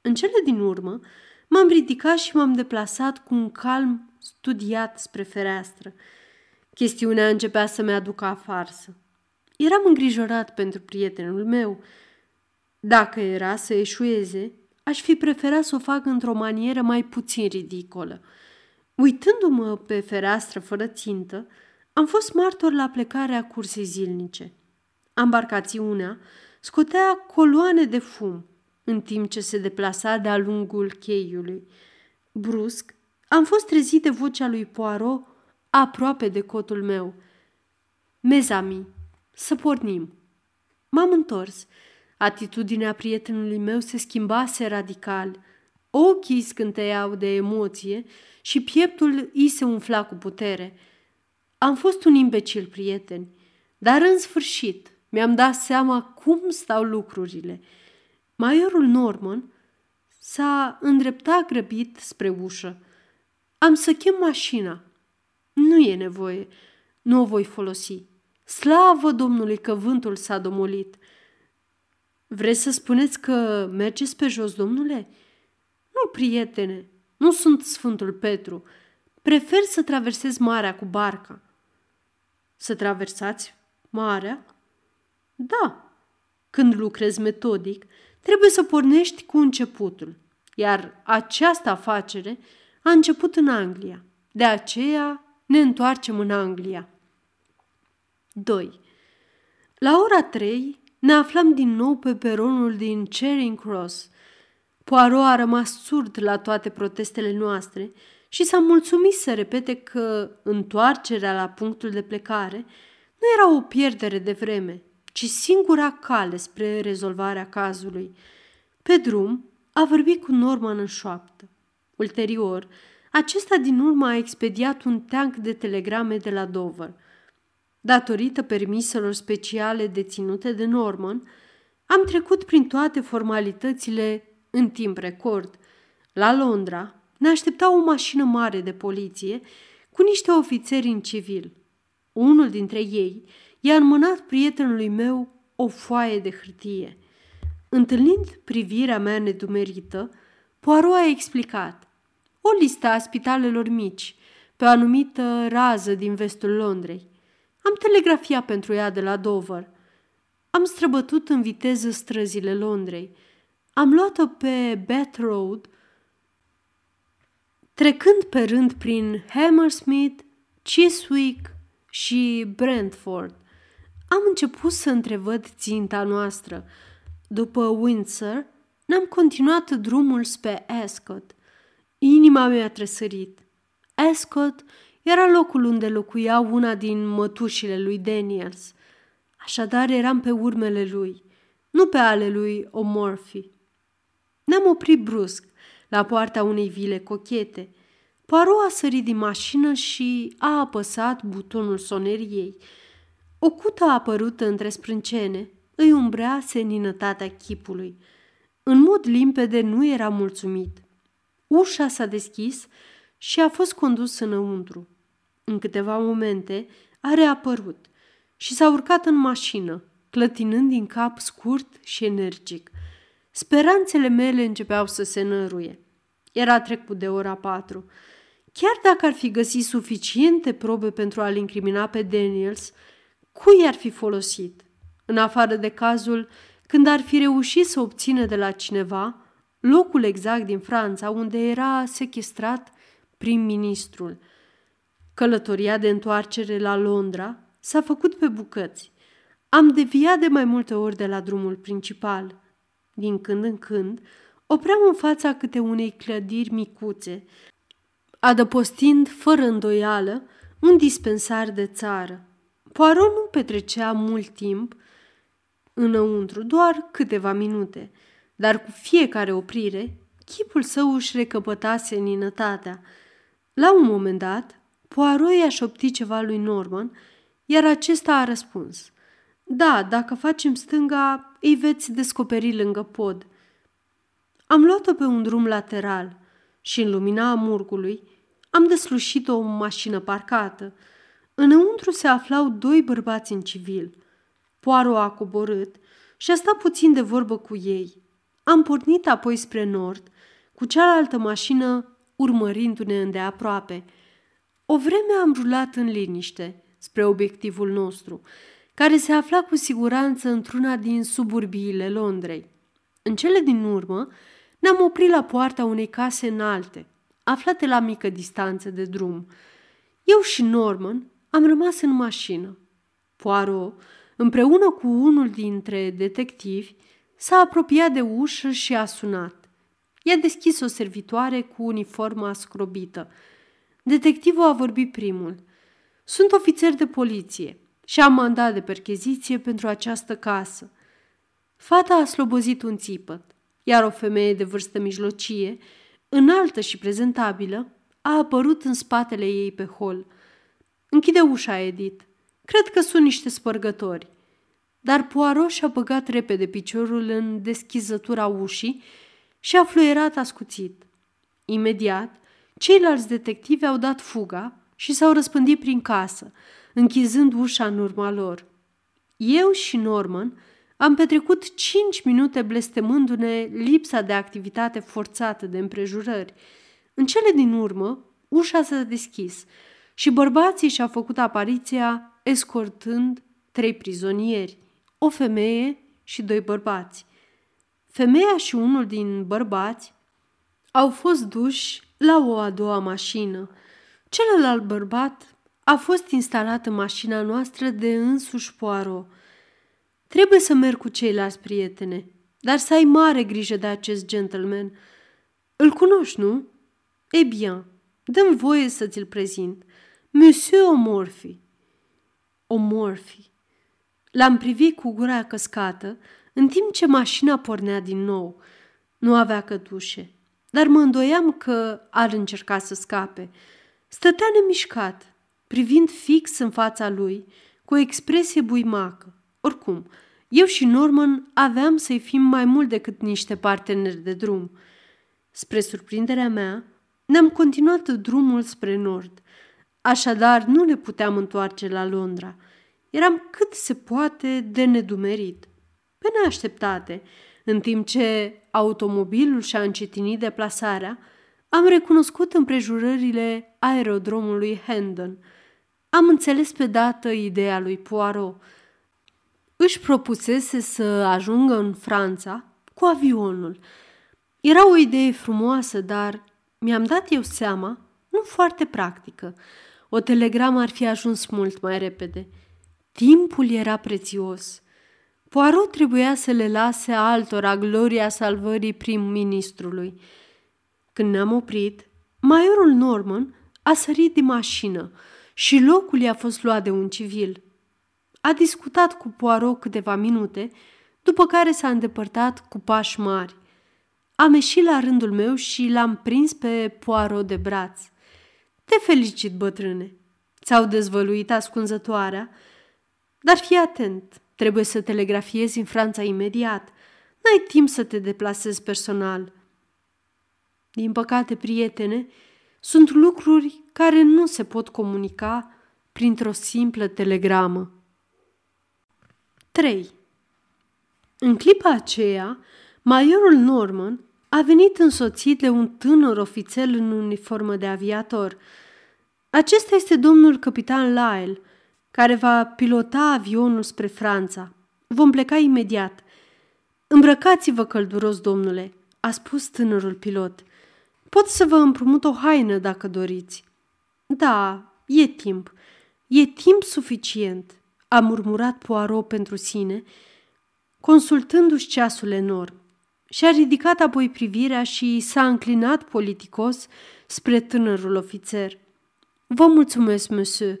În cele din urmă, m-am ridicat și m-am deplasat cu un calm studiat spre fereastră. Chestiunea începea să-mi aducă farsă. Eram îngrijorat pentru prietenul meu. Dacă era să eșueze, aș fi preferat să o fac într-o manieră mai puțin ridicolă. Uitându-mă pe fereastră fără țintă, am fost martor la plecarea cursei zilnice. Ambarcațiunea scotea coloane de fum în timp ce se deplasa de-a lungul cheiului. Brusc, am fost trezit de vocea lui Poirot aproape de cotul meu. Mezami, să pornim. M-am întors. Atitudinea prietenului meu se schimbase radical. Ochii scânteiau de emoție și pieptul îi se umfla cu putere. Am fost un imbecil, prieten, dar în sfârșit mi-am dat seama cum stau lucrurile. Maiorul Norman s-a îndreptat grăbit spre ușă. Am să chem mașina. Nu e nevoie. Nu o voi folosi. Slavă Domnului că vântul s-a domolit. Vreți să spuneți că mergeți pe jos, domnule? Nu, prietene, nu sunt Sfântul Petru. Prefer să traversez marea cu barca. Să traversați marea? Da. Când lucrezi metodic, trebuie să pornești cu începutul, iar această afacere a început în Anglia. De aceea ne întoarcem în Anglia. 2. La ora 3 ne aflam din nou pe peronul din Charing Cross. Poirot a rămas surd la toate protestele noastre și s-a mulțumit să repete că întoarcerea la punctul de plecare nu era o pierdere de vreme, ci singura cale spre rezolvarea cazului. Pe drum a vorbit cu Norman în șoaptă. Ulterior, Acesta din urmă a expediat un teanc de telegrame de la Dover. Datorită permiselor speciale deținute de Norman, am trecut prin toate formalitățile în timp record. La Londra ne aștepta o mașină mare de poliție cu niște ofițeri în civil. Unul dintre ei i-a înmânat prietenului meu o foaie de hârtie. Întâlnind privirea mea nedumerită, Poirot a explicat. O listă a spitalelor mici, pe o anumită rază din vestul Londrei. Am telegrafiat pentru ea de la Dover. Am străbătut în viteză străzile Londrei. Am luat-o pe Bath Road, trecând pe rând prin Hammersmith, Chiswick și Brentford. Am început să întrevăd ținta noastră. După Windsor, ne-am continuat drumul spre Ascot. Inima mea a tresărit. Ascot era locul unde locuia una din mătușile lui Daniels. Așadar eram pe urmele lui, nu pe ale lui O'Murphy. Ne-am oprit brusc la poarta unei vile cochete. Poirot a sărit din mașină și a apăsat butonul soneriei. O cută apărută între sprâncene îi umbrea seninătatea chipului. În mod limpede nu era mulțumit. Ușa s-a deschis și a fost condus înăuntru. În câteva momente a reapărut și s-a urcat în mașină, clătinând din cap scurt și energic. Speranțele mele începeau să se năruie. Era trecut de ora patru. Chiar dacă ar fi găsit suficiente probe pentru a-l incrimina pe Daniels, cui ar fi folosit? În afară de cazul când ar fi reușit să obțină de la cineva locul exact din Franța unde era sequestrat prim-ministrul. Călătoria de întoarcere la Londra s-a făcut pe bucăți. Am deviat de mai multe ori de la drumul principal. Din când în când, opream în fața câte unei clădiri micuțe, adăpostind fără îndoială un dispensar de țară. Poirot nu petrecea mult timp înăuntru, doar câteva minute, dar cu fiecare oprire, chipul său își recăpăta seninătatea. La un moment dat, Poirot i-a șoptit ceva lui Norman, iar acesta a răspuns. Da, dacă facem stânga, îi veți descoperi lângă pod. Am luat-o pe un drum lateral și în lumina amurgului am deslușit o mașină parcată. Înăuntru se aflau doi bărbați în civil. Poaro a coborât și a stat puțin de vorbă cu ei. Am pornit apoi spre nord, cu cealaltă mașină urmărindu-ne îndeaproape. O vreme am rulat în liniște spre obiectivul nostru, care se afla cu siguranță într-una din suburbiile Londrei. În cele din urmă, ne-am oprit la poarta unei case înalte, aflate la mică distanță de drum. Eu și Norman am rămas în mașină. Poirot, împreună cu unul dintre detectivi, s-a apropiat de ușă și a sunat. I-a deschis o servitoare cu uniforma scrobită. Detectivul a vorbit primul. Sunt ofițer de poliție și am mandat de percheziție pentru această casă. Fata a slobozit un țipăt, iar o femeie de vârstă mijlocie, înaltă și prezentabilă, a apărut în spatele ei pe hol. Închide ușa, Edith. Cred că sunt niște spărgători. Dar Poirot și-a băgat repede piciorul în deschizătura ușii și a fluierat ascuțit. Imediat, ceilalți detectivi au dat fuga și s-au răspândit prin casă, închizând ușa în urma lor. Eu și Norman am petrecut cinci minute blestemându-ne lipsa de activitate forțată de împrejurări. În cele din urmă, ușa s-a deschis și bărbații și-au făcut apariția escortând trei prizonieri, o femeie și doi bărbați. Femeia și unul din bărbați au fost duși la o a doua mașină. Celălalt bărbat a fost instalat în mașina noastră de însuși Poirot. Trebuie să merg cu ceilalți prietene, dar să ai mare grijă de acest gentleman. Îl cunoști, nu? E bine, dăm voie să ți-l prezint. Monsieur O'Morphy. O'Morphy. L-am privit cu gura căscată, în timp ce mașina pornea din nou. Nu avea cătușe dar mă îndoiam că ar încerca să scape. Stătea nemișcat, privind fix în fața lui, cu o expresie buimacă. Oricum, eu și Norman aveam să-i fim mai mult decât niște parteneri de drum. Spre surprinderea mea, ne-am continuat drumul spre nord. Așadar, nu ne puteam întoarce la Londra. Eram cât se poate de nedumerit. Pe neașteptate, în timp ce automobilul și-a încetinit deplasarea, am recunoscut împrejurările aerodromului Hendon. Am înțeles pe dată ideea lui Poirot. Își propusese să ajungă în Franța cu avionul. Era o idee frumoasă, dar mi-am dat eu seama, nu foarte practică. O telegramă ar fi ajuns mult mai repede. Timpul era prețios. Poirot trebuia să le lase altora gloria salvării prim-ministrului. Când ne-am oprit, majorul Norman a sărit din mașină și locul i-a fost luat de un civil. A discutat cu Poirot câteva minute, după care s-a îndepărtat cu pași mari. Am ieșit la rândul meu și l-am prins pe Poirot de braț. Te felicit, bătrâne! Ți-au dezvăluit ascunzătoarea, dar fii atent, trebuie să telegrafiezi în Franța imediat. N-ai timp să te deplasezi personal. Din păcate, prietene, sunt lucruri care nu se pot comunica printr-o simplă telegramă. 3. În clipa aceea, majorul Norman a venit însoțit de un tânăr ofițer în uniformă de aviator. Acesta este domnul capitan Lyle, care va pilota avionul spre Franța. Vom pleca imediat. Îmbrăcați-vă călduros, domnule, a spus tânărul pilot. Pot să vă împrumut o haină dacă doriți. Da, e timp. E timp suficient, a murmurat Poirot pentru sine, consultându-și ceasul enorm. Și-a ridicat apoi privirea și s-a înclinat politicos spre tânărul ofițer. Vă mulțumesc, monsieur,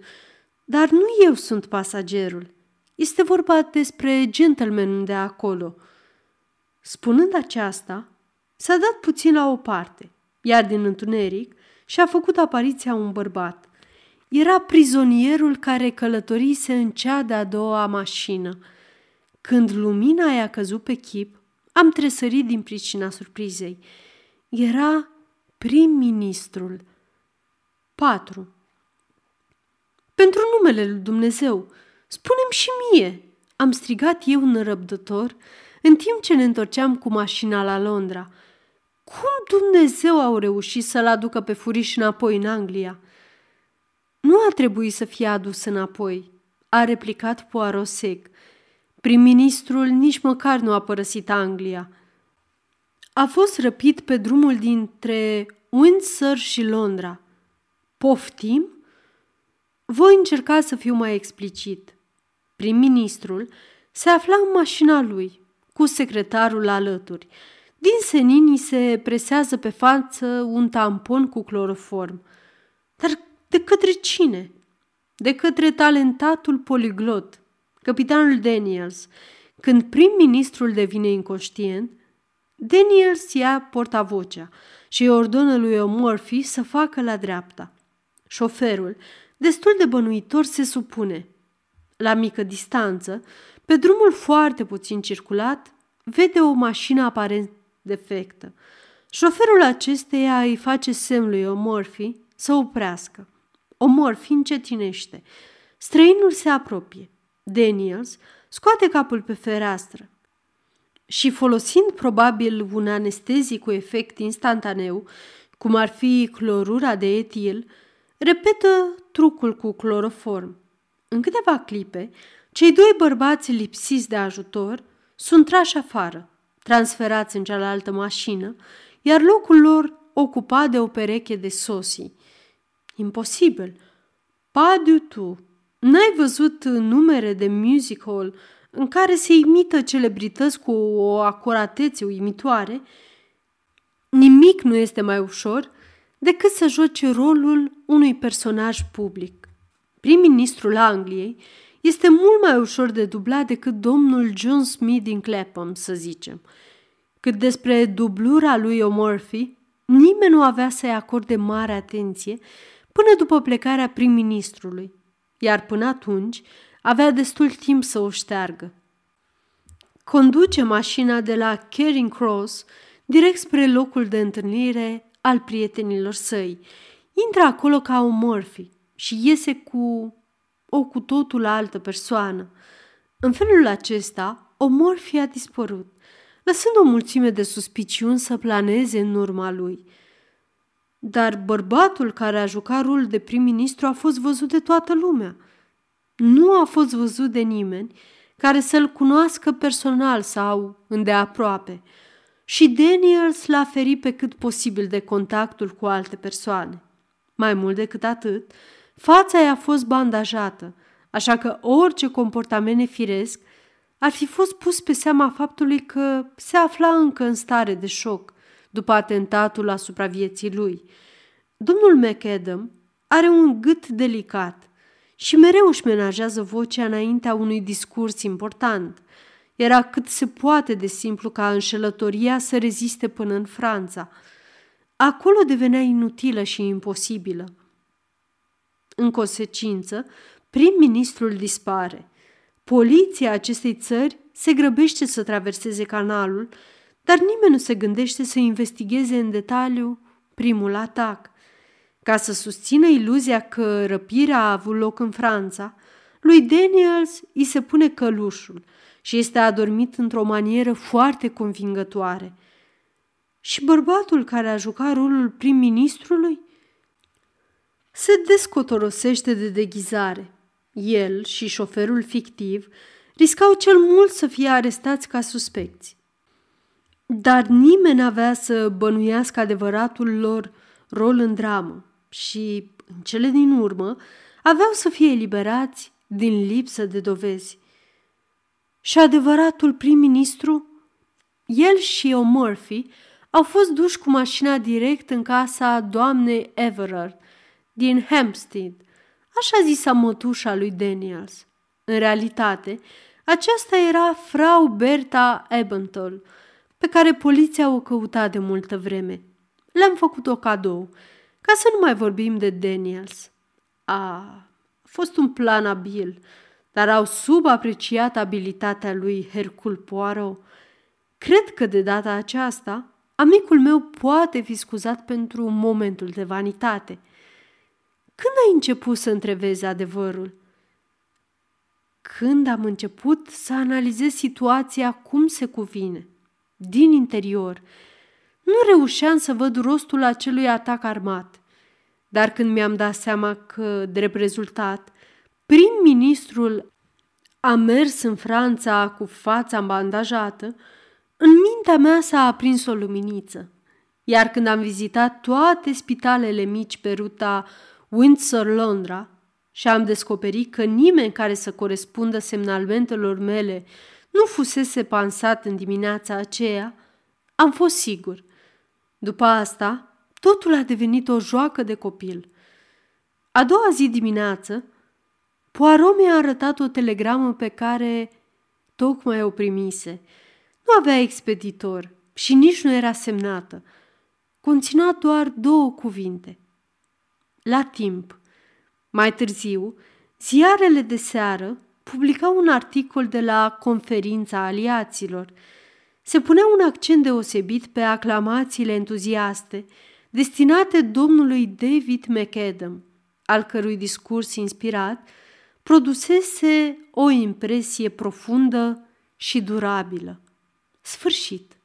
dar nu eu sunt pasagerul. Este vorba despre gentlemanul de acolo. Spunând aceasta, s-a dat puțin la o parte, iar din întuneric și-a făcut apariția un bărbat. Era prizonierul care călătorise în cea de-a doua mașină. Când lumina i-a căzut pe chip, am tresărit din pricina surprizei. Era prim-ministrul. 4. Pentru numele lui Dumnezeu, spunem și mie, am strigat eu nărăbdător în timp ce ne întorceam cu mașina la Londra. Cum Dumnezeu au reușit să-l aducă pe furiș înapoi în Anglia? Nu a trebuit să fie adus înapoi, a replicat Poirot sec. Prim-ministrul nici măcar nu a părăsit Anglia. A fost răpit pe drumul dintre Windsor și Londra. Poftim? Voi încerca să fiu mai explicit. Prim-ministrul se afla în mașina lui, cu secretarul alături. Din seninii se presează pe față un tampon cu cloroform. Dar de către cine? De către talentatul poliglot, capitanul Daniels. Când prim-ministrul devine inconștient, Daniels ia portavocea și îi ordonă lui O'Murphy să facă la dreapta. Șoferul destul de bănuitor, se supune. La mică distanță, pe drumul foarte puțin circulat, vede o mașină aparent defectă. Șoferul acesteia îi face semn lui O'Murphy să oprească. O'Murphy încetinește. Străinul se apropie. Daniels scoate capul pe fereastră și folosind probabil un anestezic cu efect instantaneu, cum ar fi clorura de etil, repetă trucul cu cloroform. În câteva clipe, cei doi bărbați lipsiți de ajutor sunt trași afară, transferați în cealaltă mașină, iar locul lor ocupat de o pereche de sosii. Imposibil! Pas du tout! N-ai văzut numere de music hall în care se imită celebrități cu o acuratețe uimitoare? Nimic nu este mai ușor decât să joace rolul unui personaj public. Prim-ministrul Angliei este mult mai ușor de dublat decât domnul John Smith din Clapham, să zicem. Cât despre dublura lui O'Murphy, nimeni nu avea să-i acorde mare atenție până după plecarea prim-ministrului, iar până atunci avea destul timp să o șteargă. Conduce mașina de la Caring Cross direct spre locul de întâlnire al prietenilor săi. Intră acolo ca o Murphy și iese cu o cu totul altă persoană. În felul acesta, o Murphy a dispărut, lăsând o mulțime de suspiciuni să planeze în urma lui. Dar bărbatul care a jucat rolul de prim-ministru a fost văzut de toată lumea. Nu a fost văzut de nimeni care să-l cunoască personal sau îndeaproape – și Daniels l-a ferit pe cât posibil de contactul cu alte persoane. Mai mult decât atât, fața i-a fost bandajată, așa că orice comportament nefiresc ar fi fost pus pe seama faptului că se afla încă în stare de șoc după atentatul asupra vieții lui. Domnul McAdam are un gât delicat și mereu își menajează vocea înaintea unui discurs important. Era cât se poate de simplu ca înșelătoria să reziste până în Franța. Acolo devenea inutilă și imposibilă. În consecință, prim-ministrul dispare. Poliția acestei țări se grăbește să traverseze canalul, dar nimeni nu se gândește să investigheze în detaliu primul atac. Ca să susțină iluzia că răpirea a avut loc în Franța, lui Daniels îi se pune călușul – și este adormit într-o manieră foarte convingătoare. Și bărbatul care a jucat rolul prim-ministrului se descotorosește de deghizare. El și șoferul fictiv riscau cel mult să fie arestați ca suspecți. Dar nimeni n-avea să bănuiască adevăratul lor rol în dramă și, în cele din urmă, aveau să fie eliberați din lipsă de dovezi și adevăratul prim-ministru? El și o Murphy au fost duși cu mașina direct în casa doamnei Everard din Hampstead, așa zisa mătușa lui Daniels. În realitate, aceasta era frau Berta Ebenthal, pe care poliția o căuta de multă vreme. Le-am făcut o cadou, ca să nu mai vorbim de Daniels. A, a fost un plan abil, dar au subapreciat abilitatea lui Hercul Poirot. Cred că de data aceasta, amicul meu poate fi scuzat pentru momentul de vanitate. Când ai început să întrevezi adevărul? Când am început să analizez situația cum se cuvine, din interior, nu reușeam să văd rostul acelui atac armat. Dar când mi-am dat seama că, drept rezultat, prim-ministrul a mers în Franța cu fața bandajată, în mintea mea s-a aprins o luminiță. Iar când am vizitat toate spitalele mici pe ruta Windsor-Londra și am descoperit că nimeni care să corespundă semnalmentelor mele nu fusese pansat în dimineața aceea, am fost sigur. După asta, totul a devenit o joacă de copil. A doua zi dimineață, Poirot mi-a arătat o telegramă pe care tocmai o primise. Nu avea expeditor și nici nu era semnată. Conținea doar două cuvinte. La timp. Mai târziu, ziarele de seară publicau un articol de la conferința aliaților. Se punea un accent deosebit pe aclamațiile entuziaste destinate domnului David McAdam, al cărui discurs inspirat produsese o impresie profundă și durabilă. Sfârșit.